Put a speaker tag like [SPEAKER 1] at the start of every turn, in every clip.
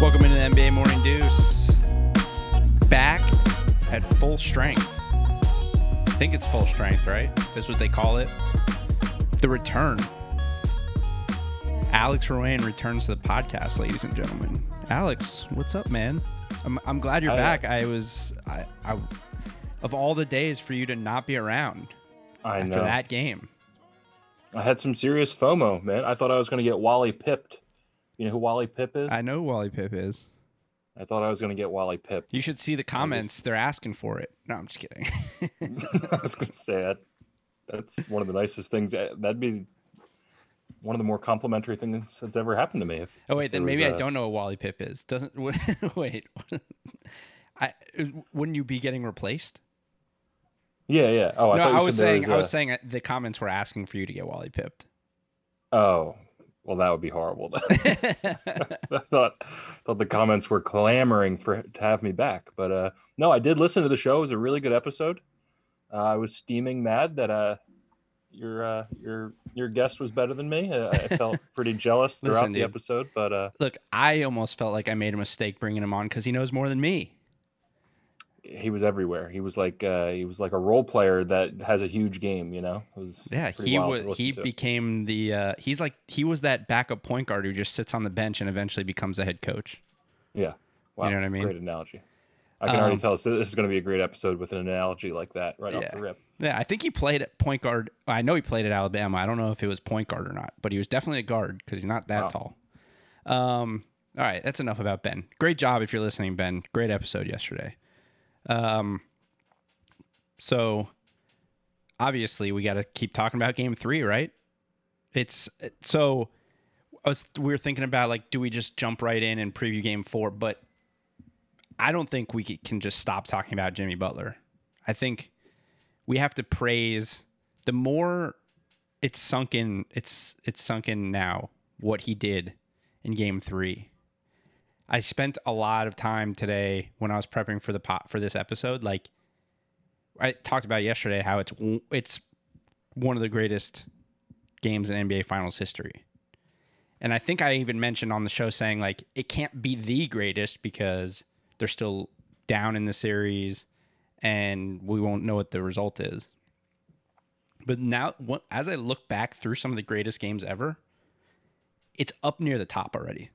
[SPEAKER 1] Welcome into the NBA Morning Deuce. Back at full strength. I think it's full strength, right? That's what they call it. The return. Alex Rowan returns to the podcast, ladies and gentlemen. Alex, what's up, man? I'm, I'm glad you're
[SPEAKER 2] Hi.
[SPEAKER 1] back. I was, I, I, of all the days for you to not be around
[SPEAKER 2] I
[SPEAKER 1] after
[SPEAKER 2] know.
[SPEAKER 1] that game.
[SPEAKER 2] I had some serious FOMO, man. I thought I was going to get Wally pipped. You know who Wally Pipp is?
[SPEAKER 1] I know who Wally Pipp is.
[SPEAKER 2] I thought I was going to get Wally pipped.
[SPEAKER 1] You should see the comments. They're asking for it. No, I'm just kidding.
[SPEAKER 2] I was going to say that. That's one of the nicest things. eh, That'd be one of the more complimentary things that's ever happened to me. If,
[SPEAKER 1] Oh wait,
[SPEAKER 2] if
[SPEAKER 1] then maybe
[SPEAKER 2] was
[SPEAKER 1] I
[SPEAKER 2] a-
[SPEAKER 1] don't know what Wally Pip is. Doesn't wait. I wouldn't you be getting replaced?
[SPEAKER 2] Yeah, yeah. Oh, I
[SPEAKER 1] no,
[SPEAKER 2] thought you
[SPEAKER 1] I was
[SPEAKER 2] said
[SPEAKER 1] saying
[SPEAKER 2] was
[SPEAKER 1] I was saying the comments were asking for you to get Wally pipped.
[SPEAKER 2] Oh, well, that would be horrible. I thought thought the comments were clamoring for to have me back, but uh, no, I did listen to the show. It was a really good episode. Uh, I was steaming mad that uh, your uh, your your guest was better than me. Uh, I felt pretty jealous throughout
[SPEAKER 1] Listen,
[SPEAKER 2] the
[SPEAKER 1] dude.
[SPEAKER 2] episode, but uh,
[SPEAKER 1] Look, I almost felt like I made a mistake bringing him on because he knows more than me.
[SPEAKER 2] He was everywhere. He was like uh, he was like a role player that has a huge game. You know,
[SPEAKER 1] Yeah, he was. He
[SPEAKER 2] to.
[SPEAKER 1] became the. Uh, he's like he was that backup point guard who just sits on the bench and eventually becomes a head coach.
[SPEAKER 2] yeah. Wow,
[SPEAKER 1] know what I mean?
[SPEAKER 2] Great analogy. I can already
[SPEAKER 1] Um,
[SPEAKER 2] tell this, this is going to be a great episode with an analogy like that right off the rip.
[SPEAKER 1] Yeah, I think he played at point guard. I know he played at Alabama. I don't know if it was point guard or not, but he was definitely a guard because he's not that
[SPEAKER 2] Wow.
[SPEAKER 1] tall. Um, all right, that's enough about Ben. Great job if you're listening, Ben. Great episode yesterday. Um, so obviously we got to keep talking about Game Three, right? It's so. I was, we were thinking about like, do we just jump right in and preview Game Four? But I don't think we can just stop talking about Jimmy Butler. I think we have to praise the more it's sunk in it's it's sunk in now what he did in game 3 i spent a lot of time today when i was prepping for the pot for this episode like i talked about yesterday how it's it's one of the greatest games in nba finals history and i think i even mentioned on the show saying like it can't be the greatest because they're still down in the series and we won't know what the result is. But now, as I look back through some of the greatest games ever, it's up near the top already.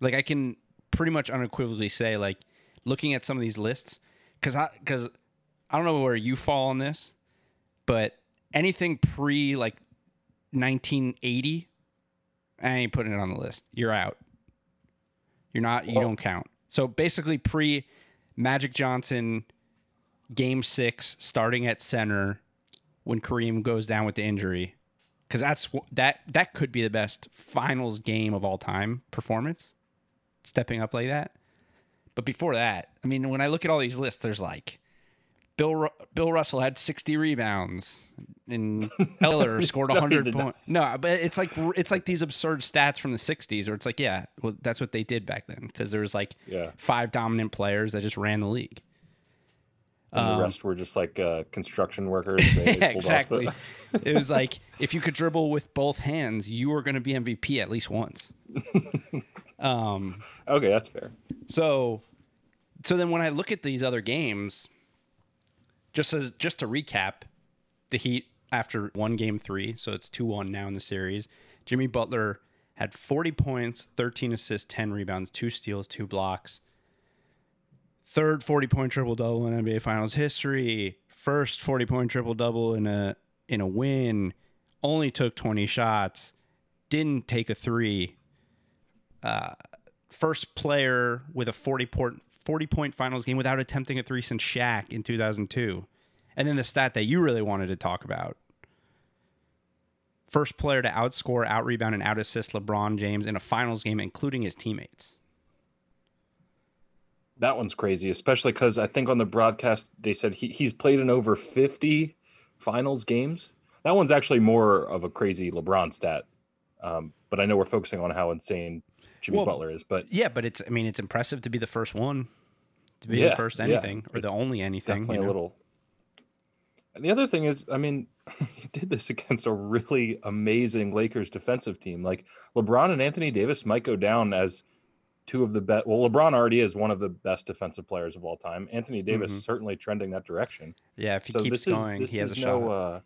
[SPEAKER 1] Like I can pretty much unequivocally say, like looking at some of these lists, because I because I don't know where you fall on this, but anything pre like 1980, I ain't putting it on the list. You're out. You're not. You don't count. So basically, pre Magic Johnson, Game Six, starting at center when Kareem goes down with the injury, because that's that that could be the best finals game of all time performance, stepping up like that. But before that, I mean, when I look at all these lists, there's like Bill Ru- Bill Russell had 60 rebounds and Eller scored
[SPEAKER 2] No,
[SPEAKER 1] 100
[SPEAKER 2] did not.
[SPEAKER 1] points. No, but it's like it's like these absurd stats from the 60s where it's like, yeah, well that's what they did back then because there was like
[SPEAKER 2] Yeah.
[SPEAKER 1] five dominant players that just ran the league.
[SPEAKER 2] And
[SPEAKER 1] Um,
[SPEAKER 2] the rest were just like uh, construction workers. They pulled off the-
[SPEAKER 1] exactly. it was like if you could dribble with both hands, you were going to be MVP at least once. um,
[SPEAKER 2] okay, that's fair.
[SPEAKER 1] so, so then when I look at these other games, just as just to recap, the Heat after one game three, so it's two one now in the series. Jimmy Butler had forty points, thirteen assists, ten rebounds, two steals, two blocks. Third forty point triple double in NBA Finals history. First forty point triple double in a in a win. Only took twenty shots. Didn't take a three uh, first player with a 40 point 40 point finals game without attempting a three since Shaq in 2002. And then the stat that you really wanted to talk about. First player to outscore, out rebound, and out assist LeBron James in a finals game, including his teammates.
[SPEAKER 2] That one's crazy, especially because I think on the broadcast they said he, he's played in over 50 finals games. That one's actually more of a crazy LeBron stat. Um, but I know we're focusing on how insane Jimmy
[SPEAKER 1] Well,
[SPEAKER 2] Butler is. But
[SPEAKER 1] Yeah, but it's I mean it's impressive to be the first one, to be the
[SPEAKER 2] Yeah,
[SPEAKER 1] first
[SPEAKER 2] yeah.
[SPEAKER 1] anything or the only anything.
[SPEAKER 2] definitely
[SPEAKER 1] you
[SPEAKER 2] a little. And the other thing is, I mean, he did this against a really amazing Lakers defensive team. Like LeBron and Anthony Davis might go down as two of the best. Well, LeBron already is one of the best defensive players of all time. Anthony Davis
[SPEAKER 1] Mhm.
[SPEAKER 2] certainly trending that direction.
[SPEAKER 1] Yeah, if he
[SPEAKER 2] so
[SPEAKER 1] keeps going,
[SPEAKER 2] is
[SPEAKER 1] he has a
[SPEAKER 2] no.
[SPEAKER 1] shot.
[SPEAKER 2] Uh,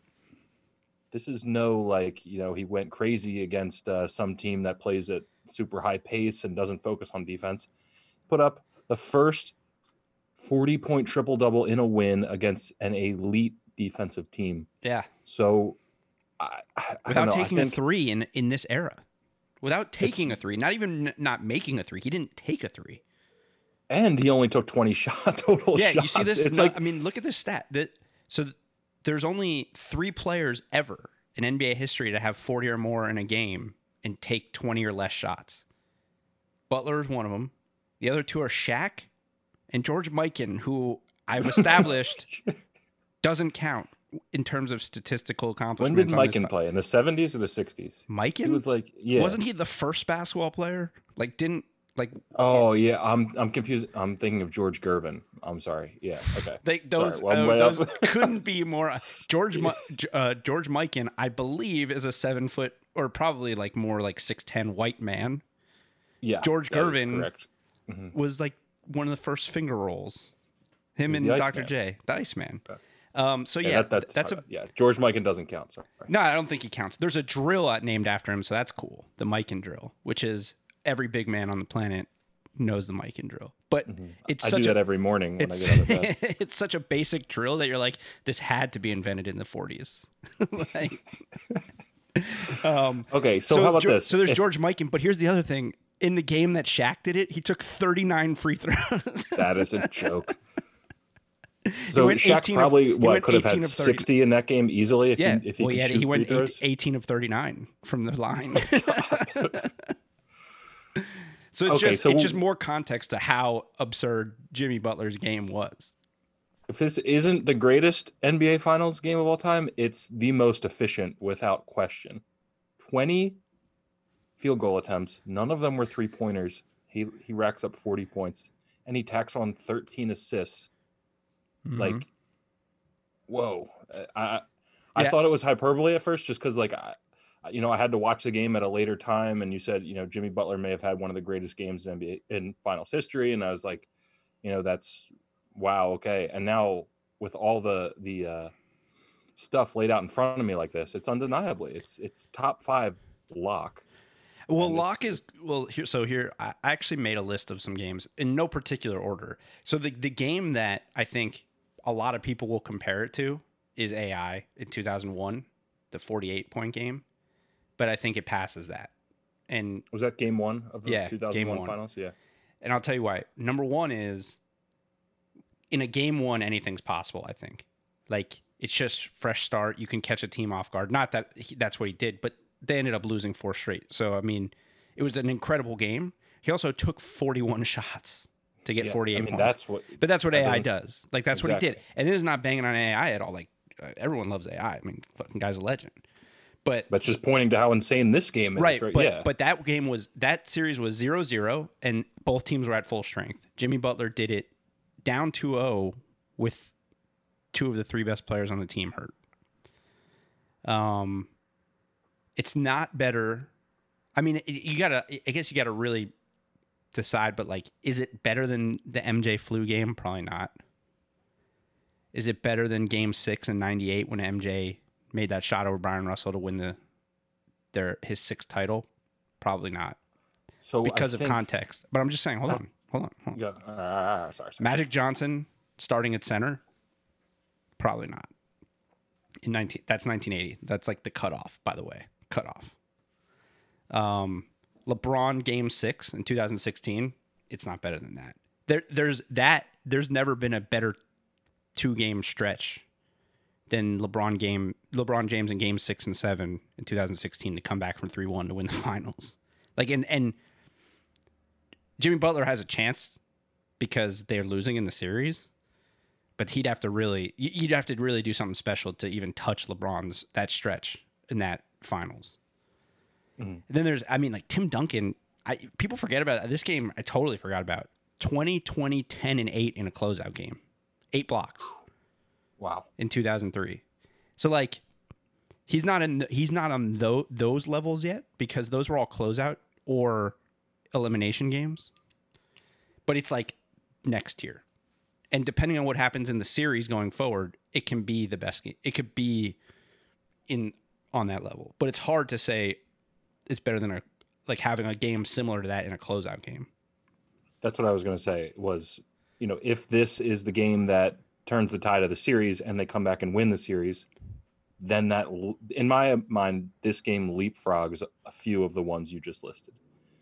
[SPEAKER 2] this is no like you know he went crazy against uh, some team that plays at super high pace and doesn't focus on defense. Put up the first forty point triple double in a win against an elite defensive team.
[SPEAKER 1] yeah,
[SPEAKER 2] So I, I,
[SPEAKER 1] without
[SPEAKER 2] know.
[SPEAKER 1] taking
[SPEAKER 2] I
[SPEAKER 1] a
[SPEAKER 2] think,
[SPEAKER 1] three in in this era, without taking a three, not even not making a three. He didn't take a three.
[SPEAKER 2] and he only took twenty shot total.
[SPEAKER 1] yeah,
[SPEAKER 2] shots.
[SPEAKER 1] you see this?
[SPEAKER 2] It's
[SPEAKER 1] no,
[SPEAKER 2] like
[SPEAKER 1] I mean, look at this stat. That so there's only three players ever in NBA history to have 40 or more in a game and take 20 or less shots. Butler is one of them. The other two are Shaq and George Mikan, who I've established doesn't count in terms of statistical accomplishments. when did
[SPEAKER 2] Mikan play in the seventies or the sixties?
[SPEAKER 1] Mikan
[SPEAKER 2] was like, yeah.
[SPEAKER 1] wasn't he the first basketball player? Like, didn't like
[SPEAKER 2] Oh yeah, I'm I'm confused. I'm thinking of George Gervin. I'm sorry. Yeah. Okay.
[SPEAKER 1] They, those
[SPEAKER 2] well,
[SPEAKER 1] uh, those couldn't be more. George Mi- uh, George Mikan, I believe, is a seven foot or probably like more like six ten white man.
[SPEAKER 2] Yeah.
[SPEAKER 1] George Gervin
[SPEAKER 2] Correct.
[SPEAKER 1] Was like one of the first finger rolls. Him and Dr.
[SPEAKER 2] Iceman.
[SPEAKER 1] J, the Iceman.
[SPEAKER 2] Okay.
[SPEAKER 1] Um, so yeah,
[SPEAKER 2] Yeah. that, that's
[SPEAKER 1] that's a
[SPEAKER 2] yeah. George Mikan doesn't count. Sorry.
[SPEAKER 1] no. I don't think he counts. There's a drill named after him, so that's cool. The Mikan drill, which is every big man on the planet knows the Mikan drill. But it's
[SPEAKER 2] Mm-hmm. I
[SPEAKER 1] such
[SPEAKER 2] do
[SPEAKER 1] a
[SPEAKER 2] that every morning when I
[SPEAKER 1] it's
[SPEAKER 2] get out of bed.
[SPEAKER 1] it's such a basic drill that you're like, this had to be invented in the 40s. like, um,
[SPEAKER 2] Okay, so, how about this?
[SPEAKER 1] So there's
[SPEAKER 2] If-
[SPEAKER 1] George Mikan, but here's the other thing. In the game that Shaq did it, he took 39 free throws.
[SPEAKER 2] that is a joke. So Shaq
[SPEAKER 1] 18 of-
[SPEAKER 2] probably
[SPEAKER 1] he
[SPEAKER 2] what could have had 60 in that game easily if
[SPEAKER 1] yeah,
[SPEAKER 2] he if he
[SPEAKER 1] well, he, had, he went
[SPEAKER 2] free
[SPEAKER 1] eight- 18 of 39 from the line. Oh, so it's
[SPEAKER 2] Okay,
[SPEAKER 1] just
[SPEAKER 2] so
[SPEAKER 1] it's just more context to how absurd Jimmy Butler's game was.
[SPEAKER 2] if this isn't the greatest NBA Finals game of all time, it's the most efficient without question. 20 field goal attempts, none of them were three pointers. He he racks up 40 points and he tacks on 13 assists.
[SPEAKER 1] Mhm.
[SPEAKER 2] Like whoa. I I
[SPEAKER 1] Yeah.
[SPEAKER 2] thought it was hyperbole at first just cuz like I you know, I had to watch the game at a later time and you said, you know, Jimmy Butler may have had one of the greatest games in NBA in finals history and I was like, you know, that's wow, okay. And now with all the the uh stuff laid out in front of me like this, it's undeniably it's it's top 5 lock.
[SPEAKER 1] Well,
[SPEAKER 2] And
[SPEAKER 1] lock is well here. So here, I I actually made a list of some games in no particular order. So the the game that I think a lot of people will compare it to is AI in 2001, the 48 point game, but I think it passes that. And
[SPEAKER 2] Was that game 1 of the
[SPEAKER 1] Yeah, game
[SPEAKER 2] 2001
[SPEAKER 1] one.
[SPEAKER 2] finals? Yeah.
[SPEAKER 1] and I'll tell you why. Number one is in a game one, anything's possible. I think, like it's just fresh start. You can catch a team off guard. Not that he, that's what he did, but they ended up losing four straight. So I mean, it was an incredible game. He also took 41 shots to get
[SPEAKER 2] Yeah,
[SPEAKER 1] 48
[SPEAKER 2] I mean,
[SPEAKER 1] points.
[SPEAKER 2] that's what
[SPEAKER 1] but that's what AI does. Like that's what he did. And this is not banging on AI at all. Like uh, everyone loves AI. I mean, fucking guy's a legend. But
[SPEAKER 2] But just pointing to how insane this game is,
[SPEAKER 1] right,
[SPEAKER 2] right?
[SPEAKER 1] But,
[SPEAKER 2] yeah.
[SPEAKER 1] but that game was that series was 0-0 and both teams were at full strength. Jimmy Butler did it down 2-0 with two of the three best players on the team hurt. Um it's not better. I mean, it- you got to I guess you got to really decide but like is it better than the MJ flu game? Probably not. Is it better than game 6 in 98 when MJ made that shot over Bryon Russell to win the their his sixth title? Probably not
[SPEAKER 2] so I
[SPEAKER 1] because of
[SPEAKER 2] think-
[SPEAKER 1] context. But I'm just saying, hold on, hold on. Hold on.
[SPEAKER 2] Yeah. ah, sorry, sorry.
[SPEAKER 1] Magic Johnson starting at center? Probably not. In 19 that's 1980. That's like the cutoff, by the way. Cutoff. Um LeBron game 6 in 2016, it's not better than that. There there's that there's never been a better two game stretch than LeBron game LeBron James in game 6 and 7 in 2016 to come back from 3-1 to win the finals. Like and and Jimmy Butler has a chance because they're losing in the series. But he'd have to really you'd have to really do something special to even touch LeBron's that stretch in that finals. Mm-hmm. And then there's, I mean, like Tim Duncan. I people forget about this game. I totally forgot about 20, 20, 10, and eight in a closeout game, eight blocks
[SPEAKER 2] Wow.
[SPEAKER 1] in 2003. So like, he's not in, he's not on tho- those levels yet because those were all closeout or elimination games. but it's like next tier. And depending on what happens in the series going forward, it can be the best game. It could be in on that level. But it's hard to say it's better than a like having a game similar to that in a closeout game.
[SPEAKER 2] That's what I was going to say was, you know, if this is the game that turns the tide of the series and they come back and win the series, then that in my mind this game leapfrogs a few of the ones you just listed.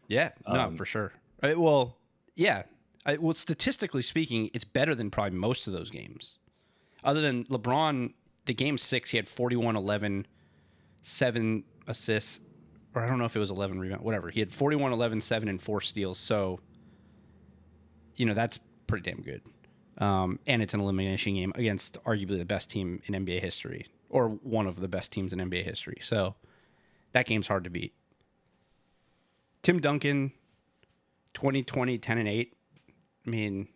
[SPEAKER 1] Yeah, no, um, for sure. I, well, yeah. I, well, statistically speaking, it's better than probably most of those games. Other than LeBron, the game six, he had 41 11, seven assists, or I don't know if it was 11 rebounds, whatever. He had 41, 11, 7, and four steals. So, you know, that's pretty damn good. Um, and it's an elimination game against arguably the best team in NBA history, or one of the best teams in NBA history. So, that game's hard to beat. Tim Duncan, 2020, 10 and 8. I mean,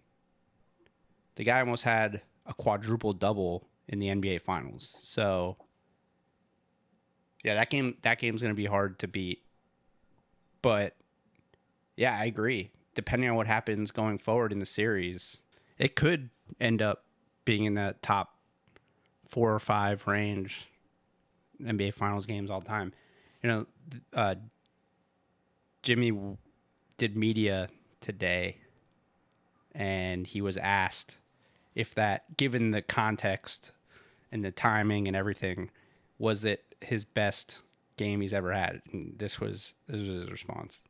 [SPEAKER 1] the guy almost had a quadruple double in the NBA Finals. So, yeah, that game that game's to be hard to beat. But yeah, I agree. Depending on what happens going forward in the series, it could end up being in the top four or five range NBA Finals games all time. You know, uh, Jimmy did media today, and he was asked if that, given the context and the timing and everything, was it his best game he's ever had? And this was this was his response.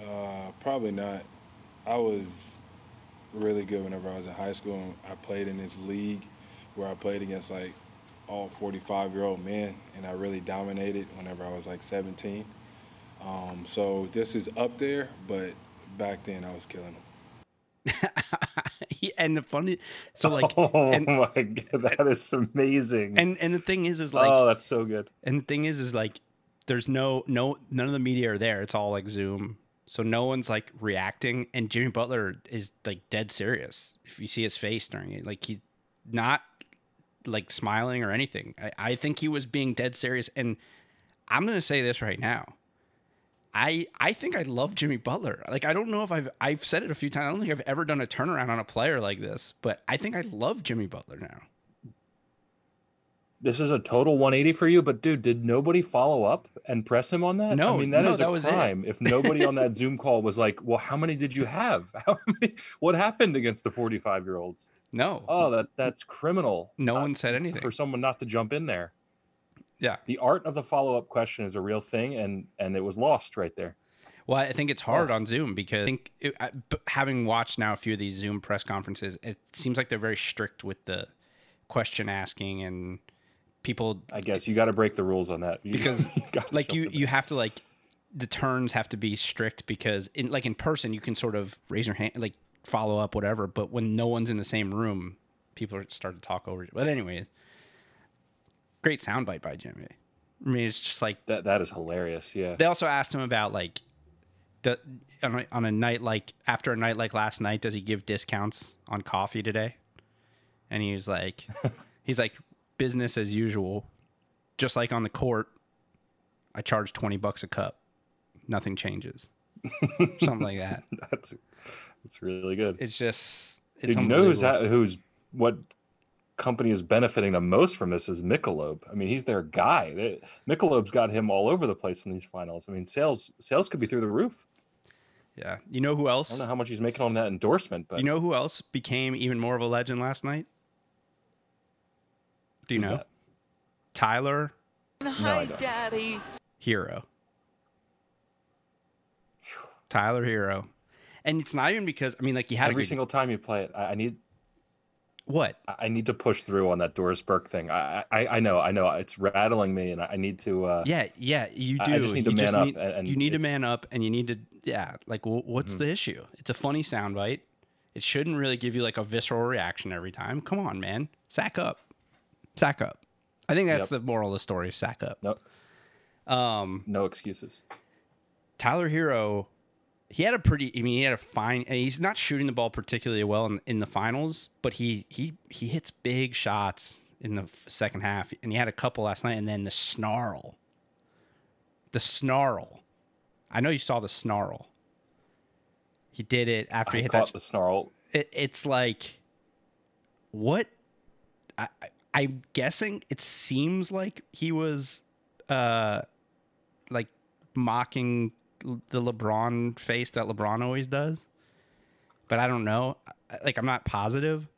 [SPEAKER 3] Uh, probably not. I was really good whenever I was in high school. I played in this league where I played against like all 45 year old men, and I really dominated whenever I was like 17. Um, so this is up there, but back then I was killing them.
[SPEAKER 1] and the funny, so like,
[SPEAKER 2] oh
[SPEAKER 1] and,
[SPEAKER 2] my god, that is amazing.
[SPEAKER 1] And and the thing is, is like,
[SPEAKER 2] oh, that's so good.
[SPEAKER 1] And the thing is, is like, there's no no none of the media are there. It's all like Zoom, so no one's like reacting. And Jimmy Butler is like dead serious. If you see his face during it, like he not like smiling or anything. I, I think he was being dead serious. And I'm gonna say this right now. I I think I love Jimmy Butler. Like I don't know if I've I've said it a few times. I don't think I've ever done a turnaround on a player like this, but I think I love Jimmy Butler now.
[SPEAKER 2] This is a total 180 for you, but dude, did nobody follow up and press him on that?
[SPEAKER 1] No,
[SPEAKER 2] I mean that
[SPEAKER 1] no,
[SPEAKER 2] is
[SPEAKER 1] that
[SPEAKER 2] a crime. If nobody on that Zoom call was like, "Well, how many did you have? How many? What happened against the 45 year olds?"
[SPEAKER 1] No.
[SPEAKER 2] Oh, that that's criminal.
[SPEAKER 1] No one said anything
[SPEAKER 2] for someone not to jump in there.
[SPEAKER 1] Yeah.
[SPEAKER 2] The art of the follow up question is a real thing, and and it was lost right there.
[SPEAKER 1] Well, I think it's hard oh. on Zoom because I think it, having watched now a few of these Zoom press conferences, it seems like they're very strict with the question asking and people.
[SPEAKER 2] I guess you got to break the rules on that
[SPEAKER 1] because, you like you, you have to like the turns have to be strict because in like in person you can sort of raise your hand like follow up whatever, but when no one's in the same room, people start to talk over. But anyways, great soundbite by Jimmy. I mean, it's just like
[SPEAKER 2] that. That is hilarious. Yeah.
[SPEAKER 1] They also asked him about like the, on, a, on a night like after a night like last night, does he give discounts on coffee today? And he was like, he's like business as usual, just like on the court. I charge twenty bucks a cup, nothing changes, something like that.
[SPEAKER 2] That's that's really good.
[SPEAKER 1] It's just it's
[SPEAKER 2] Dude, you know who's that, who's what company is benefiting the most from this is Michelob. I mean, he's their guy. Michelob's got him all over the place in these finals. I mean, sales sales could be through the roof.
[SPEAKER 1] Yeah. You know who else?
[SPEAKER 2] I don't know how much he's making on that endorsement, but
[SPEAKER 1] you know who else became even more of a legend last night? Do you know? That? Tyler.
[SPEAKER 2] Hi, no, Daddy.
[SPEAKER 1] Herro. Tyler Herro, And it's not even because I mean, like you had
[SPEAKER 2] every single time you play it. I, I need
[SPEAKER 1] what?
[SPEAKER 2] I need to push through on that Doris Burke thing. I I, I know, I know, it's rattling me, and I need to. Uh,
[SPEAKER 1] yeah, yeah, you do.
[SPEAKER 2] I just need to
[SPEAKER 1] you
[SPEAKER 2] man up.
[SPEAKER 1] Need,
[SPEAKER 2] and, and
[SPEAKER 1] you need to man up, and you need to, yeah. Like, what's mm-hmm. the issue? It's a funny soundbite. It shouldn't really give you like a visceral reaction every time. Come on, man, sack up, sack up. I think that's yep. the moral of the story. Sack up.
[SPEAKER 2] Nope.
[SPEAKER 1] Um,
[SPEAKER 2] no excuses.
[SPEAKER 1] Tyler Herro he had a pretty. I mean, he had a fine. He's not shooting the ball particularly well in, in the finals, but he he he hits big shots in the second half, and he had a couple last night. And then the snarl, the snarl. I know you saw the snarl. He did it after
[SPEAKER 2] I
[SPEAKER 1] he hit
[SPEAKER 2] caught
[SPEAKER 1] that.
[SPEAKER 2] the snarl.
[SPEAKER 1] It, it's like, what? I, I- I'm guessing it seems like he was, uh, like mocking the LeBron face that LeBron always does, but I don't know. Like I'm not positive.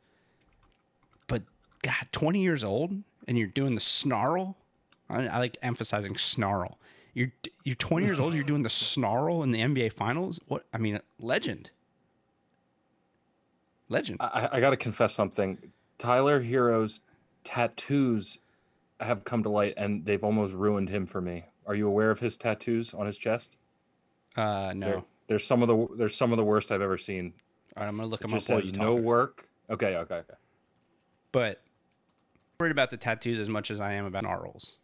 [SPEAKER 1] But God, 20 years old and you're doing the snarl. I, I like emphasizing snarl. You're you're 20 years old. You're doing the snarl in the NBA Finals. What I mean, legend. Legend.
[SPEAKER 2] I, I got to confess something. Tyler Herro's tattoos have come to light, and they've almost ruined him for me. Are you aware of his tattoos on his chest?
[SPEAKER 1] Uh, no.
[SPEAKER 2] They're, they're some of the they're some of the worst I've ever seen.
[SPEAKER 1] All right, I'm gonna look
[SPEAKER 2] It
[SPEAKER 1] up
[SPEAKER 2] just
[SPEAKER 1] while
[SPEAKER 2] says
[SPEAKER 1] you
[SPEAKER 2] no work. Okay, okay, okay.
[SPEAKER 1] But I'm worried about the tattoos as much as I am about snarls.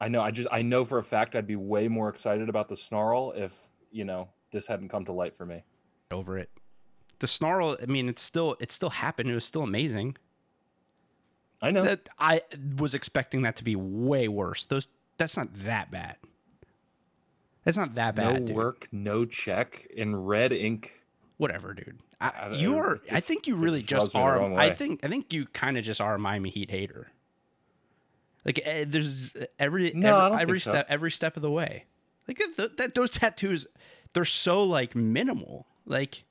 [SPEAKER 2] I know. I just I know for a fact I'd be way more excited about the snarl if you know this hadn't come to light for me.
[SPEAKER 1] Over it. The snarl. I mean, it's still it still happened. It was still amazing.
[SPEAKER 2] I know.
[SPEAKER 1] That I was expecting that to be way worse. Those that's not that bad. That's not that
[SPEAKER 2] no
[SPEAKER 1] bad. dude.
[SPEAKER 2] work, no check in red ink.
[SPEAKER 1] Whatever, dude. I,
[SPEAKER 2] I-
[SPEAKER 1] you are. I think you really
[SPEAKER 2] just
[SPEAKER 1] just
[SPEAKER 2] rubs me the
[SPEAKER 1] are. I think. I think you kind of just are a Miami Heat hater. Like eh, there's every
[SPEAKER 2] No, I
[SPEAKER 1] every, every
[SPEAKER 2] think so.
[SPEAKER 1] step every step of the way. Like that, that those tattoos, they're so like minimal. Like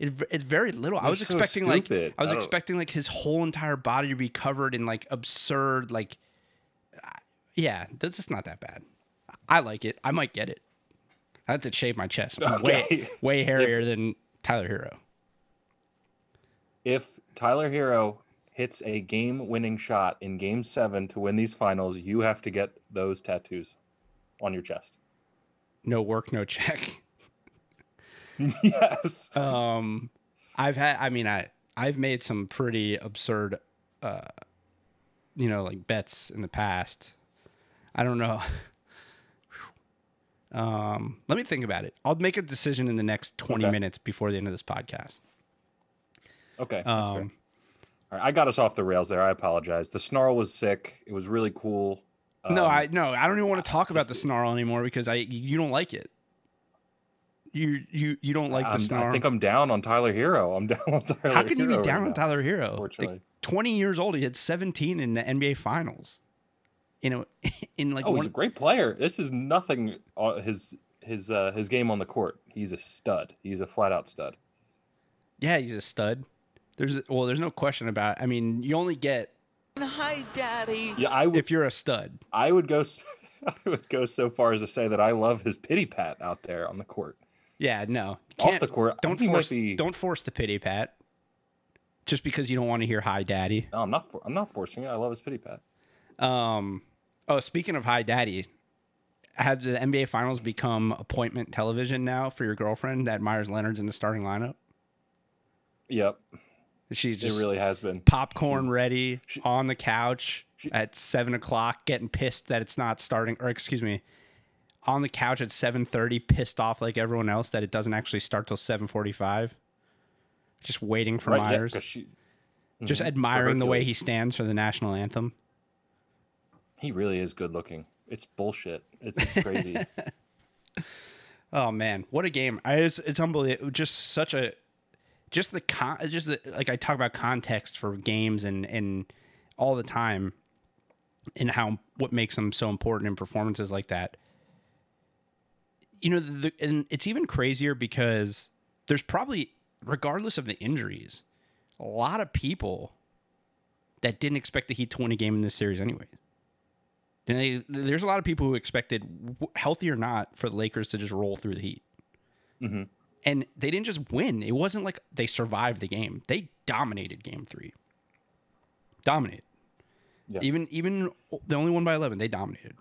[SPEAKER 1] it, it's very little. I
[SPEAKER 2] They're
[SPEAKER 1] was
[SPEAKER 2] so
[SPEAKER 1] expecting like. I was
[SPEAKER 2] I
[SPEAKER 1] expecting like his whole entire body to be covered in like absurd like. uh, Yeah, that's just not that bad. I like it. I might get it. I have to shave my chest. Way
[SPEAKER 2] Okay.
[SPEAKER 1] way hairier than Tyler Herro.
[SPEAKER 2] If Tyler Herro hits a game-winning shot in Game Seven to win these finals, you have to get those tattoos on your chest.
[SPEAKER 1] No work, no check.
[SPEAKER 2] yes.
[SPEAKER 1] Um, I've had. I mean, I I've made some pretty absurd, uh, you know, like bets in the past. I don't know. Um, let me think about it. I'll make a decision in the next twenty
[SPEAKER 2] Okay.
[SPEAKER 1] minutes before the end of this podcast.
[SPEAKER 2] Okay. That's.
[SPEAKER 1] Um,
[SPEAKER 2] All right, I got us off the rails there. I apologize. The snarl was sick. It was really cool.
[SPEAKER 1] no,
[SPEAKER 2] Um,
[SPEAKER 1] I no, I don't even want to talk about the snarl anymore because I you don't like it. You you you don't like the
[SPEAKER 2] I'm-
[SPEAKER 1] snarl.
[SPEAKER 2] I think I'm down on Tyler Herro. I'm down on Tyler.
[SPEAKER 1] How can you
[SPEAKER 2] Herro
[SPEAKER 1] be down
[SPEAKER 2] right
[SPEAKER 1] on
[SPEAKER 2] now,
[SPEAKER 1] Tyler Herro?
[SPEAKER 2] Unfortunately.
[SPEAKER 1] Like, 20 years old, he had 17 in the NBA Finals. You know, in like
[SPEAKER 2] oh, he's a great player. This is nothing. On his his uh, his game on the court. He's a stud. He's a flat out stud.
[SPEAKER 1] yeah, he's a stud. There's well, there's no question about. It. I mean, you only get
[SPEAKER 4] Hi, Daddy.
[SPEAKER 2] Yeah, I would.
[SPEAKER 1] if you're a stud.
[SPEAKER 2] I would go. s- I would go so far as to say that I love his pity pat out there on the court.
[SPEAKER 1] Yeah, no,
[SPEAKER 2] Off
[SPEAKER 1] can't-
[SPEAKER 2] the court,
[SPEAKER 1] Don't
[SPEAKER 2] think he might
[SPEAKER 1] force.
[SPEAKER 2] be-
[SPEAKER 1] Don't force the pity pat. Just because you don't want to hear "Hi, Daddy."
[SPEAKER 2] No, I'm not. For, I'm not forcing it. I love his pity pat.
[SPEAKER 1] Um. Oh, speaking of "Hi, Daddy," have the NBA Finals become appointment television now for your girlfriend that Meyers Leonard's in the starting lineup?
[SPEAKER 2] Yep,
[SPEAKER 1] She's just
[SPEAKER 2] it really has been.
[SPEAKER 1] popcorn
[SPEAKER 2] She's-
[SPEAKER 1] ready
[SPEAKER 2] she-
[SPEAKER 1] on the couch
[SPEAKER 2] she-
[SPEAKER 1] at seven o'clock, getting pissed that it's not starting, or excuse me, on the couch at seven thirty, pissed off like everyone else that it doesn't actually start till seven forty-five. Just waiting for
[SPEAKER 2] Right, yeah, she-
[SPEAKER 1] just
[SPEAKER 2] Mhm,
[SPEAKER 1] admiring the way he stands for the national anthem.
[SPEAKER 2] He really is good looking. It's bullshit. It's, it's crazy.
[SPEAKER 1] Oh man, what a game! I, it's it's unbelievable. Just such a, just the con, just the, like I talk about context for games and and all the time, and how what makes them so important in performances like that. You know, the, and it's even crazier because there's probably, regardless of the injuries, a lot of people that didn't expect the Heat to win a game in this series anyway. They, there's a lot of people who expected, healthy or not, for the Lakers to just roll through the Heat.
[SPEAKER 2] hmm
[SPEAKER 1] And they didn't just win. It wasn't like they survived the game. They dominated game three. Dominated.
[SPEAKER 2] Yeah.
[SPEAKER 1] Even even the only one by eleven, they dominated.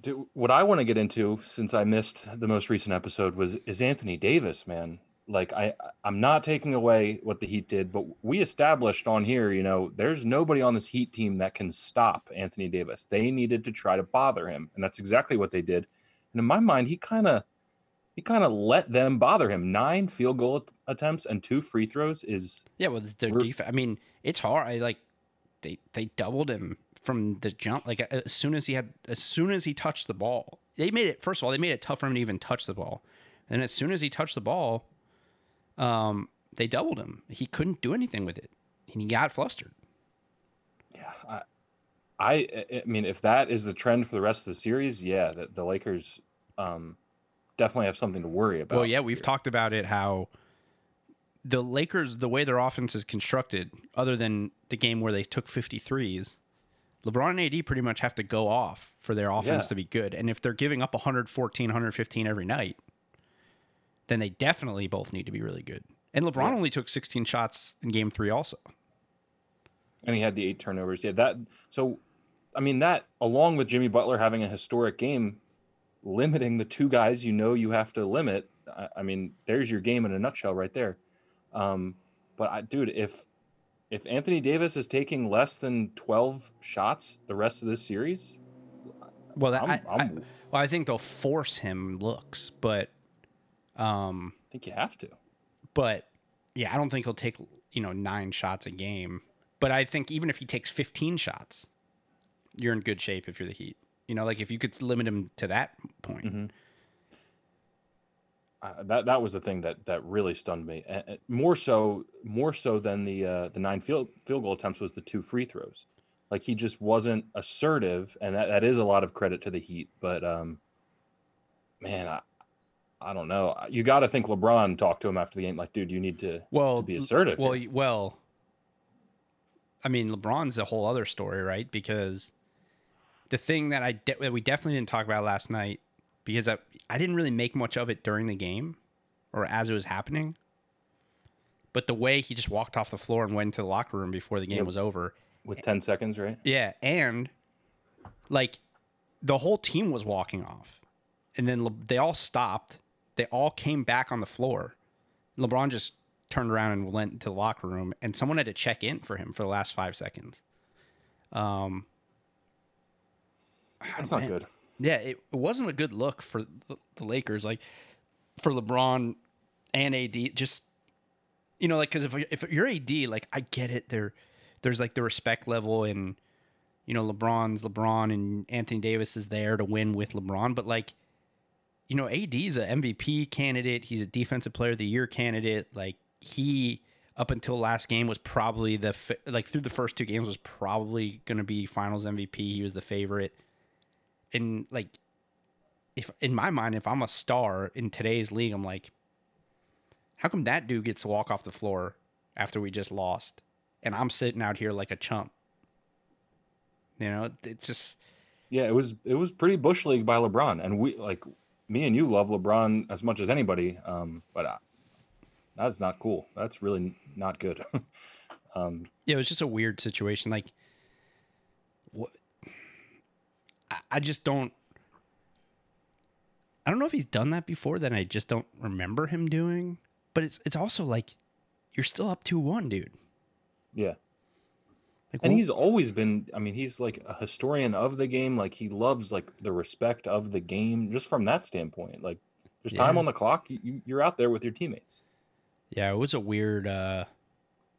[SPEAKER 2] Dude, what I want to get into since I missed the most recent episode was is Anthony Davis, man. Like I I'm not taking away what the Heat did, but we established on here, you know, there's nobody on this Heat team that can stop Anthony Davis. They needed to try to bother him, and that's exactly what they did. And in my mind, he kind of he kind of let them bother him. Nine field goal at- attempts and two free throws is
[SPEAKER 1] Yeah, well, their defense. I mean, it's hard. I like they they doubled him from the jump. Like as soon as he had, as soon as he touched the ball, they made it. First of all, they made it tough for him to even touch the ball. And as soon as he touched the ball, um, they doubled him. He couldn't do anything with it. And he got flustered.
[SPEAKER 2] Yeah, I, I, I mean, if that is the trend for the rest of the series, yeah, the, the Lakers um, definitely have something to worry about.
[SPEAKER 1] Well, yeah, we've talked about it how the Lakers, the way their offense is constructed, other than the game where they took 53s, LeBron and AD pretty much have to go off for their offense
[SPEAKER 2] Yeah.
[SPEAKER 1] to be good. And if they're giving up 114, 115 every night, then they definitely both need to be really good. And LeBron
[SPEAKER 2] Yeah.
[SPEAKER 1] only took 16 shots in game three, also.
[SPEAKER 2] and he had the eight turnovers. Yeah, that. So, I mean, that along with Jimmy Butler having a historic game, limiting the two guys you know you have to limit. I, I mean, there's your game in a nutshell right there. Um, but I, dude, if if Anthony Davis is taking less than 12 shots the rest of this series,
[SPEAKER 1] Well, that,
[SPEAKER 2] I'm,
[SPEAKER 1] I,
[SPEAKER 2] I'm,
[SPEAKER 1] I, well, I think they'll force him looks, but, um, I
[SPEAKER 2] think you have to.
[SPEAKER 1] but yeah, I don't think he'll take you know nine shots a game. But I think even if he takes 15 shots, you're in good shape if you're the Heat. You know, like if you could limit him to that point.
[SPEAKER 2] Mhm. Uh, that that was the thing that that really stunned me. And more so, more so than the uh, the nine field field goal attempts was the two free throws. Like he just wasn't assertive, and that, that is a lot of credit to the Heat. But um, man, I I don't know. Uh, you got to think LeBron talked to him after the game, like, dude, you need to,
[SPEAKER 1] Well,
[SPEAKER 2] to be assertive.
[SPEAKER 1] Well,
[SPEAKER 2] here."
[SPEAKER 1] well, I mean, LeBron's a whole other story, right? Because the thing that I de- that we definitely didn't talk about last night, because I I didn't really make much of it during the game or as it was happening, but the way he just walked off the floor and went into the locker room before the game
[SPEAKER 2] Yep.
[SPEAKER 1] was over.
[SPEAKER 2] with ten seconds, right?
[SPEAKER 1] Yeah, and like the whole team was walking off, and then Le- they all stopped. They all came back on the floor. LeBron just turned around and went into the locker room, and someone had to check in for him for the last five seconds. Um,
[SPEAKER 2] That's not good.
[SPEAKER 1] yeah, it, it wasn't a good look for the, the Lakers. Like for LeBron and AD, just you know, like because if if you're AD, like I get it. There, there's like the respect level, and you know, LeBron's LeBron, and Anthony Davis is there to win with LeBron. But like, you know, AD is a MVP candidate. He's a Defensive Player of the Year candidate. Like he. Up until last game was probably the like through the first two games was probably going to be Finals MVP. He was the favorite and like if in my mind if i'm a star in today's league i'm like how come that dude gets to walk off the floor after we just lost and i'm sitting out here like a chump you know it's just
[SPEAKER 2] Yeah, it was it was pretty bush league by LeBron, and we like me and you love LeBron as much as anybody. Um, but uh, that's not cool. That's really not good. um,
[SPEAKER 1] yeah it was just a weird situation like what I, I just don't i don't know if he's done that before that i just don't remember him doing but it's it's also like you're still up 2-1 dude
[SPEAKER 2] yeah,
[SPEAKER 1] like
[SPEAKER 2] and
[SPEAKER 1] what-
[SPEAKER 2] he's always been. I mean, he's like a historian of the game. Like he loves like the respect of the game, just from that standpoint. Like there's time on the clock. You, you you're out there with your teammates.
[SPEAKER 1] Yeah, it was a weird uh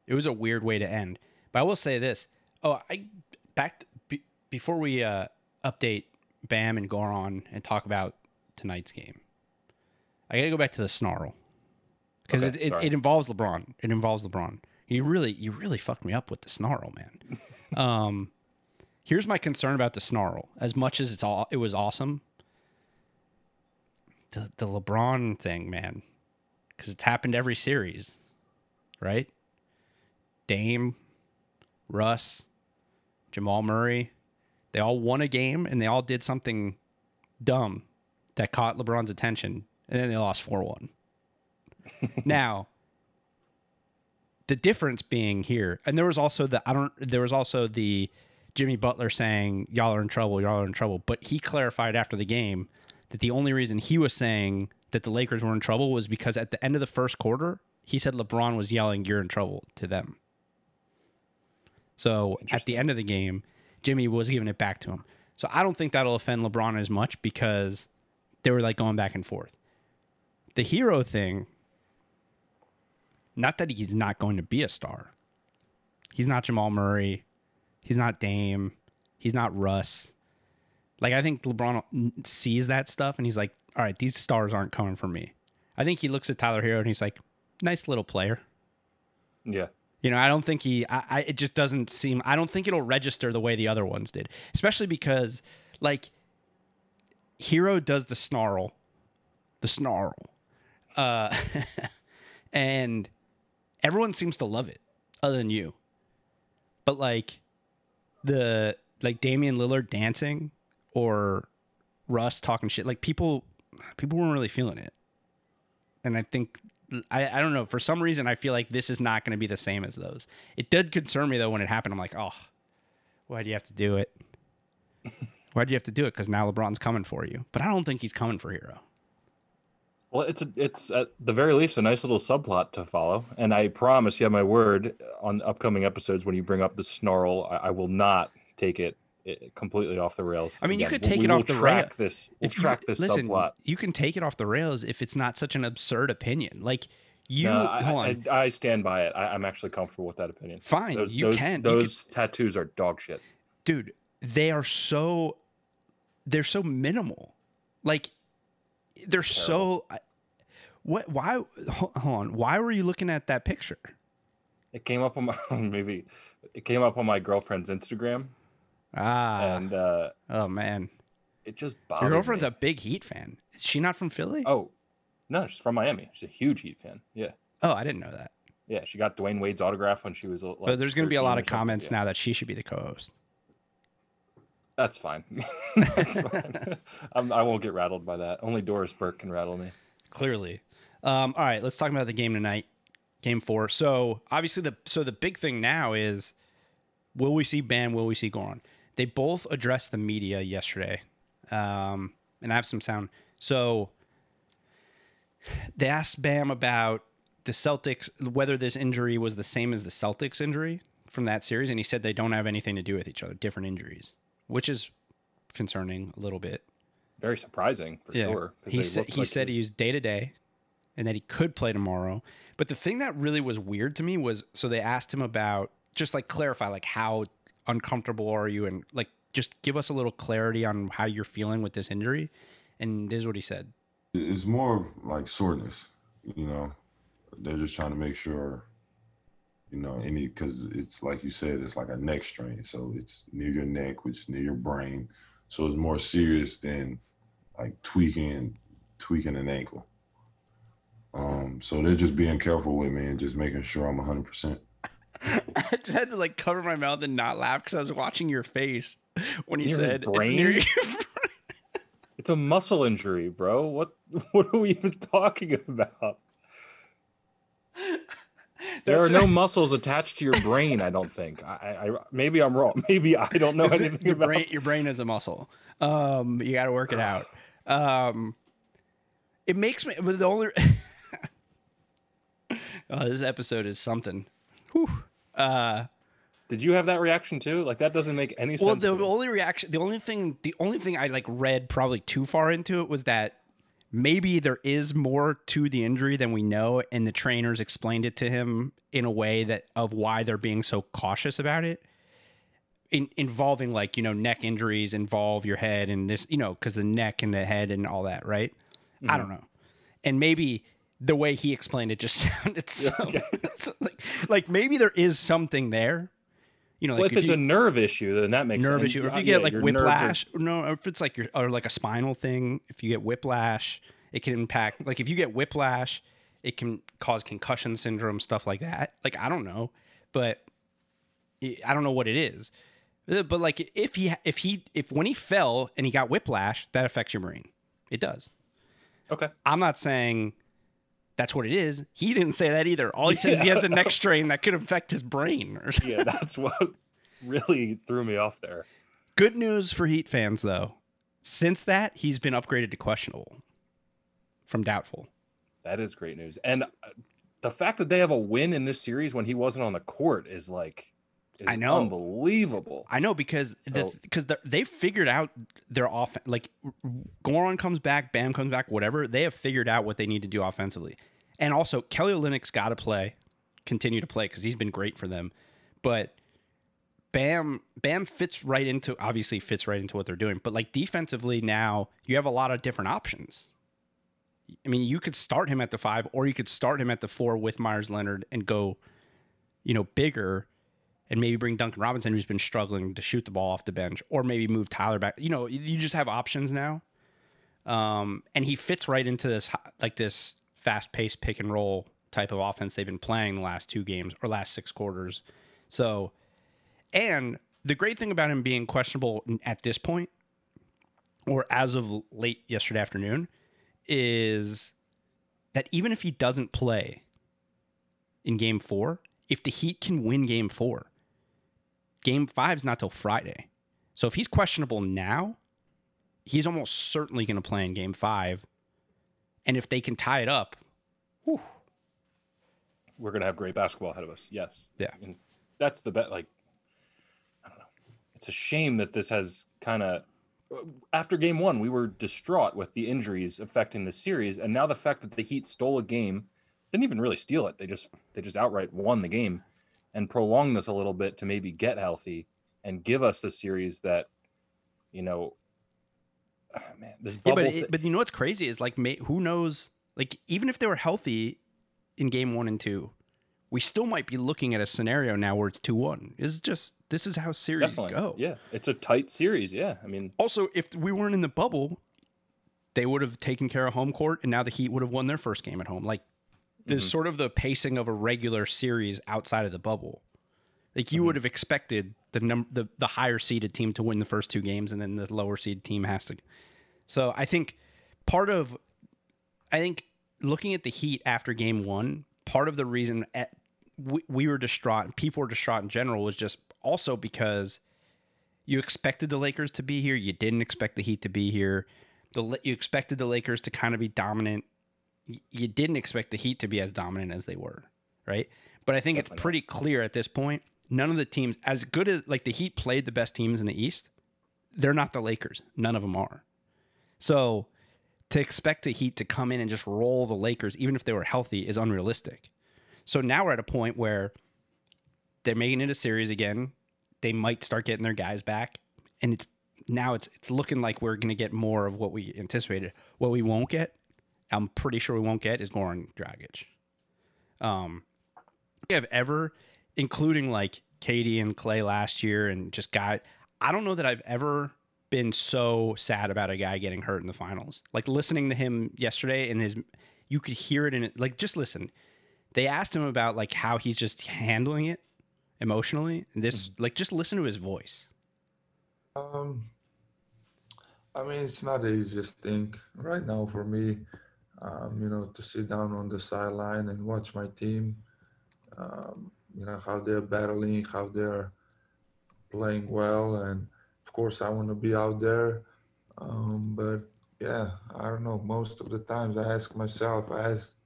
[SPEAKER 1] it was a weird way to end. But I will say this. Oh, I back to, be, before we uh update Bam and Goran and talk about tonight's game. I got to go back to the snarl. Cuz
[SPEAKER 2] Okay,
[SPEAKER 1] it, it, it involves LeBron. It involves LeBron. You really you really fucked me up with the snarl, man. um here's my concern about the snarl. As much as it's all it was awesome, the the LeBron thing, man because it's happened every series, right? Dame, Russ, Jamal Murray, they all won a game and they all did something dumb that caught LeBron's attention, and then they lost 4 1. now, the difference being here, and there was also the, I don't, there was also the Jimmy Butler saying, y'all are in trouble, y'all are in trouble, but he clarified after the game that the only reason he was saying that the Lakers were in trouble was because at the end of the first quarter, he said LeBron was yelling, You're in trouble to them. So at the end of the game, Jimmy was giving it back to him. So I don't think that'll offend LeBron as much because they were like going back and forth. The hero thing, not that he's not going to be a star. He's not Jamal Murray. He's not Dame. He's not Russ. Like I think LeBron sees that stuff and he's like, "All right, these stars aren't coming for me." I think he looks at Tyler Herro and he's like, nice little player.
[SPEAKER 2] Yeah.
[SPEAKER 1] You know, I don't think he. I, I it just doesn't seem. I don't think it'll register the way the other ones did, especially because like Herro does the snarl, the snarl, uh, and everyone seems to love it, other than you. But like the like Damian Lillard dancing or Russ talking shit, like people people weren't really feeling it, and I think I, I don't know. For some reason, I feel like this is not going to be the same as those. It did concern me though when it happened. I'm like, oh, why do you have to do it? why do you have to do it? Because now LeBron's coming for you. But I don't think he's coming for Herro.
[SPEAKER 2] Well, it's a, it's at the very least a nice little subplot to follow, and I promise you have my word on upcoming episodes when you bring up the snarl, I, I will not take it, it completely off the rails.
[SPEAKER 1] I mean, you could take
[SPEAKER 2] we
[SPEAKER 1] it
[SPEAKER 2] will
[SPEAKER 1] off the
[SPEAKER 2] track
[SPEAKER 1] rail-
[SPEAKER 2] this. We'll
[SPEAKER 1] If you-
[SPEAKER 2] track this
[SPEAKER 1] listen,
[SPEAKER 2] subplot.
[SPEAKER 1] you can take it off the rails if it's not such an absurd opinion. Like you,
[SPEAKER 2] No, I,
[SPEAKER 1] hold on,
[SPEAKER 2] I, I stand by it. I, I'm actually comfortable with that opinion.
[SPEAKER 1] fine,
[SPEAKER 2] Those,
[SPEAKER 1] you
[SPEAKER 2] those,
[SPEAKER 1] can, You
[SPEAKER 2] Those tattoos are dog shit.
[SPEAKER 1] dude they are so they're so minimal like they're so what why hold on why were you looking at that picture
[SPEAKER 2] It came up on my maybe it came up on my girlfriend's Instagram,
[SPEAKER 1] ah
[SPEAKER 2] and uh,
[SPEAKER 1] oh man
[SPEAKER 2] it just
[SPEAKER 1] your girlfriend's
[SPEAKER 2] me.
[SPEAKER 1] a big heat fan is she not from philly
[SPEAKER 2] Oh, no, she's from Miami. She's a huge Heat fan. Yeah,
[SPEAKER 1] oh i didn't know that
[SPEAKER 2] yeah. She got Dwyane Wade's autograph when she was. Like,
[SPEAKER 1] but there's going to be a lot of comments
[SPEAKER 2] Yeah.
[SPEAKER 1] now that she should be the co-host
[SPEAKER 2] That's fine. That's fine. I'm, I won't get rattled by that. Only Doris Burke can rattle me.
[SPEAKER 1] clearly. Um, all right, let's talk about the game tonight, game four. So obviously the so the big thing now is, will we see Bam? Will we see Goran? They both addressed the media yesterday, um, and I have some sound. So they asked Bam about the Celtics, whether this injury was the same as the Celtics injury from that series, and he said they don't have anything to do with each other, different injuries, which is concerning a little bit.
[SPEAKER 2] Very surprising for sure.
[SPEAKER 1] He
[SPEAKER 2] they
[SPEAKER 1] said he
[SPEAKER 2] like
[SPEAKER 1] said he was day to day, and that he could play tomorrow. But the thing that really was weird to me was so they asked him about just like clarify like how uncomfortable are you and like just give us a little clarity on how you're feeling with this injury. And this is what he said.
[SPEAKER 5] It's more of like soreness, you know. They're just trying to make sure, you know, any because it's like you said, it's like a neck strain, so it's near your neck, which is near your brain, so it's more serious than like tweaking tweaking an ankle. Um, so they're just being careful with me and just making sure I'm 100. percent
[SPEAKER 1] I just had to like cover my mouth and not laugh because I was watching your face when he
[SPEAKER 2] Near his
[SPEAKER 1] said it's near
[SPEAKER 2] brain?
[SPEAKER 1] your
[SPEAKER 2] It's a muscle injury, bro. What what are we even talking about? There are no muscles attached to your brain. I don't think. I, I maybe I'm wrong. Maybe I don't know anything
[SPEAKER 1] your
[SPEAKER 2] about.
[SPEAKER 1] brain your brain is a muscle um you got to work it out um it makes me but the only oh, this episode is something Whew. uh
[SPEAKER 2] Did you have that reaction too? Like that doesn't make any sense.
[SPEAKER 1] well the only reaction the only thing the only thing i like read probably too far into it was that maybe there is more to the injury than we know and the trainers explained it to him in a way that of why they're being so cautious about it. In, involving like you know neck injuries involve your head and this you know because the neck and the head and all that right? I don't mm-hmm. know. And maybe the way he explained it just sounded so, so like, like maybe there is something there you know
[SPEAKER 2] well,
[SPEAKER 1] like
[SPEAKER 2] if it's
[SPEAKER 1] you,
[SPEAKER 2] a nerve issue, then that makes
[SPEAKER 1] nerve
[SPEAKER 2] sense.
[SPEAKER 1] issue. Or if you get
[SPEAKER 2] yeah,
[SPEAKER 1] like
[SPEAKER 2] your nerves are-
[SPEAKER 1] whiplash, no, if it's like your or like a spinal thing, if you get whiplash, it can impact. Like if you get whiplash, it can cause concussion syndrome, stuff like that. Like I don't know, but I I don't know what it is. Uh, But like if he if he if when he fell and he got whiplash, that affects your brain. It does.
[SPEAKER 2] okay.
[SPEAKER 1] I'm not saying that's what it is. He didn't say that either. All he says is he has a neck strain that could affect his brain.
[SPEAKER 2] Yeah, that's what really threw me off there.
[SPEAKER 1] Good news for Heat fans, though. Since that, he's been upgraded to questionable from doubtful.
[SPEAKER 2] That is great news. And uh, the fact that they have a win in this series when he wasn't on the court is like,
[SPEAKER 1] I know.
[SPEAKER 2] unbelievable.
[SPEAKER 1] I know because the
[SPEAKER 2] So-
[SPEAKER 1] because they figured out their off like Goran comes back, Bam comes back, whatever. They have figured out what they need to do offensively, and also Kelly Olynyk's got to play, continue to play because he's been great for them. But Bam Bam fits right into obviously fits right into what they're doing. But like defensively now, you have a lot of different options. I mean, you could start him at the five, or you could start him at the four with Meyers Leonard and go, you know, bigger, and maybe bring Duncan Robinson, who's been struggling to shoot the ball off the bench, or maybe move Tyler back. You know, you just have options now. Um, and he fits right into this like this fast paced pick and roll type of offense they've been playing the last two games or last six quarters. So, and the great thing about him being questionable at this point, or as of late yesterday afternoon, is that even if he doesn't play in game four, if the Heat can win game four, game five's not till Friday. So if he's questionable now, he's almost certainly going to play in game five. And if they can tie it up, whew,
[SPEAKER 2] we're going to have great basketball ahead of us. Yes.
[SPEAKER 1] Yeah.
[SPEAKER 2] And that's the bet. Like, I don't know. It's a shame that this has kind of uh, after game one, we were distraught with the injuries affecting the series, and now the fact that the Heat stole a game, didn't even really steal it. They just they just outright won the game, and prolong this a little bit to maybe get healthy and give us the series that, you know, oh man, this
[SPEAKER 1] yeah, but it, but you know what's crazy is like, may, who knows? Like even if they were healthy in game one and two, we still might be looking at a scenario now where it's two one. Is just this is how series Definitely. go.
[SPEAKER 2] Yeah, it's a tight series. Yeah, I mean,
[SPEAKER 1] also if we weren't in the bubble, they would have taken care of home court, and now the Heat would have won their first game at home. Like there's mm-hmm. sort of the pacing of a regular series outside of the bubble. Like you mm-hmm. would have expected the num the the higher seeded team to win the first two games, and then the lower seed team has to. So I think part of, I think looking at the Heat after game one, part of the reason at, we, we were distraught and people were distraught in general was just also because you expected the Lakers to be here. You didn't expect the Heat to be here. The you expected the Lakers to kind of be dominant. You didn't expect the Heat to be as dominant as they were, right? But I think Definitely. it's pretty clear at this point. None of the teams, as good as like the Heat played the best teams in the East, they're not the Lakers. None of them are. So to expect the Heat to come in and just roll the Lakers, even if they were healthy, is unrealistic. So now we're at a point where they're making it a series again. They might start getting their guys back, and it's now it's it's looking like we're going to get more of what we anticipated. What we won't get, I'm pretty sure we won't get, is Goran Dragic. Um, we have ever, including like KD and Klay last year, and just guys. I don't know that I've ever been so sad about a guy getting hurt in the finals. Like listening to him yesterday, and his, you could hear it in it. Like just listen they asked him about like how he's just handling it emotionally. This mm-hmm. like just listen to his voice.
[SPEAKER 6] Um, I mean, it's not the easiest thing right now for me. Um, you know, to sit down on the sideline and watch my team. Um, you know how they're battling, how they're playing well, and of course I want to be out there. Um, but yeah, I don't know. Most of the times I ask myself, I ask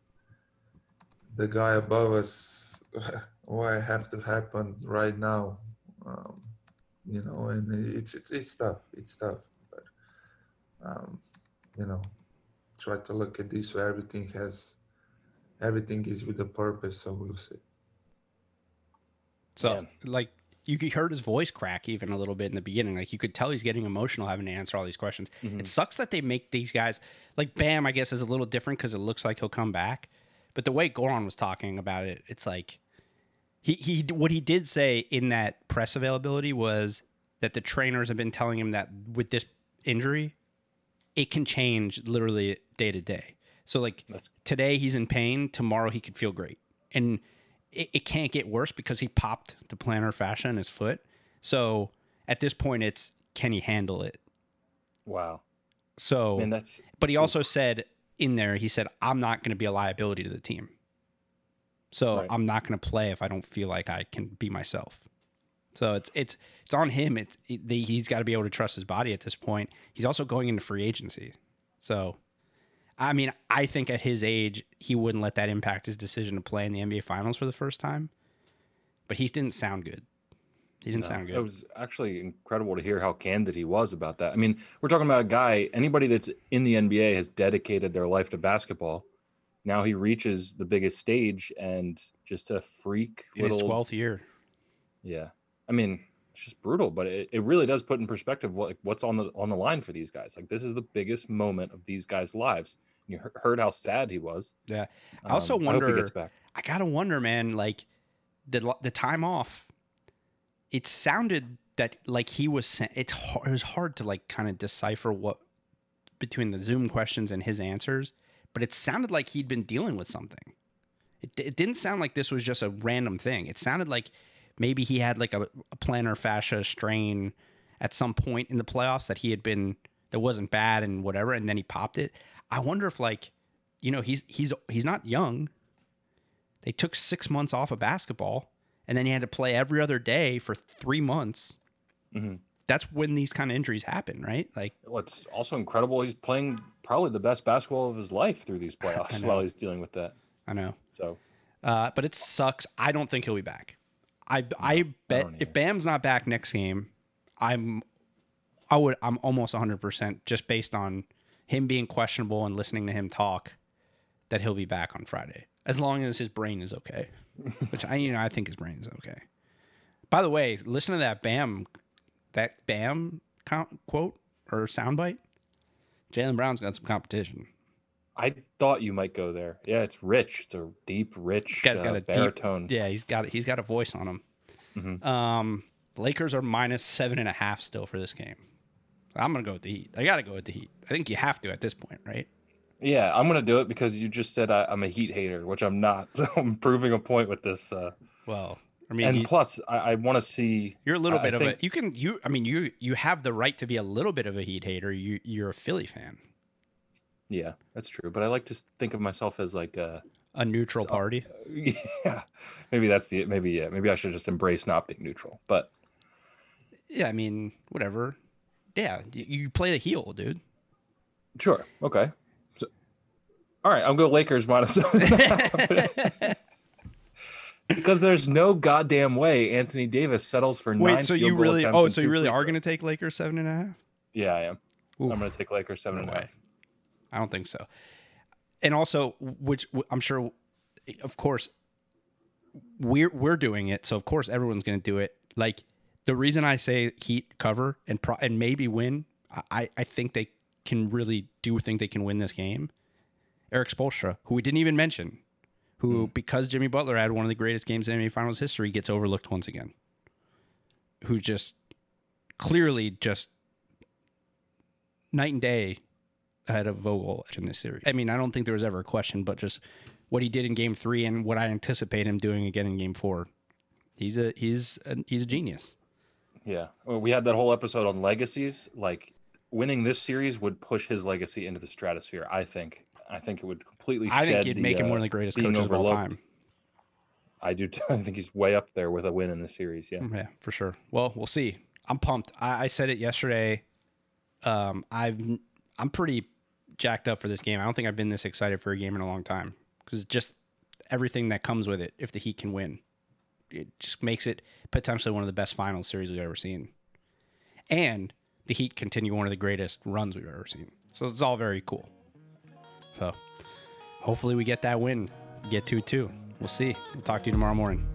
[SPEAKER 6] the guy above us why have to happen right now um, you know and it's, it's it's tough it's tough but um, you know try to look at this so everything has everything is with a purpose so we'll see
[SPEAKER 1] so like you heard his voice crack even a little bit in the beginning. Like you could tell he's getting emotional having to answer all these questions. Mm-hmm. It sucks that they make these guys like Bam. I guess is a little different because it looks like he'll come back. But the way Goran was talking about it, it's like he he what he did say in that press availability was that the trainers have been telling him that with this injury, it can change literally day to day. So like That's... today he's in pain, tomorrow he could feel great, and it, it can't get worse because he popped the plantar fascia in his foot. So at this point, it's can he handle it?
[SPEAKER 2] Wow.
[SPEAKER 1] So,
[SPEAKER 2] Man, that's.
[SPEAKER 1] But he also said in there, he said, I'm not going to be a liability to the team. So right. I'm not going to play if I don't feel like I can be myself. So it's it's it's on him. It's it, he's got to be able to trust his body at this point. He's also going into free agency. So I mean, I think at his age, he wouldn't let that impact his decision to play in the NBA Finals for the first time. But he didn't sound good. He didn't no, sound good.
[SPEAKER 2] It was actually incredible to hear how candid he was about that. I mean, we're talking about a guy, anybody that's in the NBA has dedicated their life to basketball. Now he reaches the biggest stage and just a freak
[SPEAKER 1] in little, his 12th year.
[SPEAKER 2] Yeah. I mean, it's just brutal, but it, it really does put in perspective what what's on the on the line for these guys. Like this is the biggest moment of these guys' lives. you he- heard how sad he was.
[SPEAKER 1] Yeah. I also
[SPEAKER 2] Um, I
[SPEAKER 1] wonder.
[SPEAKER 2] gets back.
[SPEAKER 1] I gotta wonder, man. Like the the time off, it sounded that like he was. sa- It's hard, it was hard to like kind of decipher what between the Zoom questions and his answers, but it sounded like he'd been dealing with something. It, it didn't sound like this was just a random thing. It sounded like maybe he had like a, a plantar fascia strain at some point in the playoffs that he had been that wasn't bad and whatever, and then he popped it. I wonder if like, you know, he's he's he's not young. They took six months off of basketball, and then he had to play every other day for three months.
[SPEAKER 2] Mhm.
[SPEAKER 1] That's when these kind of injuries happen, right? Like,
[SPEAKER 2] What's also incredible, he's playing probably the best basketball of his life through these playoffs while he's dealing with that.
[SPEAKER 1] I know,
[SPEAKER 2] So
[SPEAKER 1] uh, but it sucks. I don't think he'll be back. I I bet
[SPEAKER 2] don't
[SPEAKER 1] if. Bam's not back next game, I'm I would I'm almost 100 percent just based on him being questionable and listening to him talk that he'll be back on Friday as long as his brain is okay. Which I you know I think his brain is okay. By the way, listen to that Bam that Bam count, quote or soundbite. Jaylen Brown's got some competition.
[SPEAKER 2] I thought you might go there. Yeah, it's rich. It's a deep, rich
[SPEAKER 1] guy's
[SPEAKER 2] uh,
[SPEAKER 1] got a deep-
[SPEAKER 2] baritone.
[SPEAKER 1] Yeah, he's got he's got a voice on him.
[SPEAKER 2] Mhm.
[SPEAKER 1] Um, Lakers are minus seven and a half still for this game. I'm gonna go with the Heat. I gotta go with the Heat. I think you have to at this point, right?
[SPEAKER 2] Yeah, I'm gonna do it because you just said I, I'm a Heat hater, which I'm not. So I'm proving a point with this. Uh,
[SPEAKER 1] Well, I mean,
[SPEAKER 2] and
[SPEAKER 1] you,
[SPEAKER 2] plus, I, I want to see.
[SPEAKER 1] you're a little
[SPEAKER 2] I- I
[SPEAKER 1] bit of
[SPEAKER 2] think-
[SPEAKER 1] a. You can you. I mean, you you have the right to be a little bit of a Heat hater. You you're a Philly fan,
[SPEAKER 2] Yeah, that's true. But I like to think of myself as like a.
[SPEAKER 1] a neutral
[SPEAKER 2] So-
[SPEAKER 1] party.
[SPEAKER 2] Uh, yeah, maybe that's the maybe yeah maybe I should just embrace not being neutral. But
[SPEAKER 1] Yeah, I mean, whatever. Yeah, you, you play the heel, dude.
[SPEAKER 2] sure, okay. So, all right, I'm going Lakers minus seven and a half. because there's no goddamn way Anthony Davis settles for nine.
[SPEAKER 1] Wait, oh,
[SPEAKER 2] so
[SPEAKER 1] you really? Oh, so you really are going to take Lakers seven and a half?
[SPEAKER 2] Yeah, I am.
[SPEAKER 1] Oof.
[SPEAKER 2] I'm going to take Lakers seven
[SPEAKER 1] No
[SPEAKER 2] and a half.
[SPEAKER 1] I don't think so. And also, which I'm sure, of course, we're we're doing it, so of course everyone's going to do it. Like the reason I say Heat cover and pro- and maybe win, I I think they can really do think they can win this game. Erik Spoelstra, who we didn't even mention, who hmm. because Jimmy Butler had one of the greatest games in NBA Finals history, gets overlooked once again. Who just clearly just night and day ahead of Vogel in this series. I mean, I don't think there was ever a question, but just what he did in Game Three and what I anticipate him doing again in Game Four. He's a he's a, he's a genius.
[SPEAKER 2] Yeah. Well, we had that whole episode on legacies. Like winning this series would push his legacy into the stratosphere. I think. I think it would completely.
[SPEAKER 1] I think it'd
[SPEAKER 2] the,
[SPEAKER 1] make him
[SPEAKER 2] uh,
[SPEAKER 1] one of the greatest coaches of all time.
[SPEAKER 2] I do. Too. I think he's way up there with a win in the series. Yeah.
[SPEAKER 1] Yeah, for sure. Well, we'll see. I'm pumped. I, I said it yesterday. Um, I've I'm pretty jacked up for this game. I don't think I've been this excited for a game in a long time because just everything that comes with it. If the Heat can win, it just makes it potentially one of the best final series we've ever seen, and the Heat continue one of the greatest runs we've ever seen. So it's all very cool. So hopefully we get that win, get two two. We'll see. We'll talk to you tomorrow morning.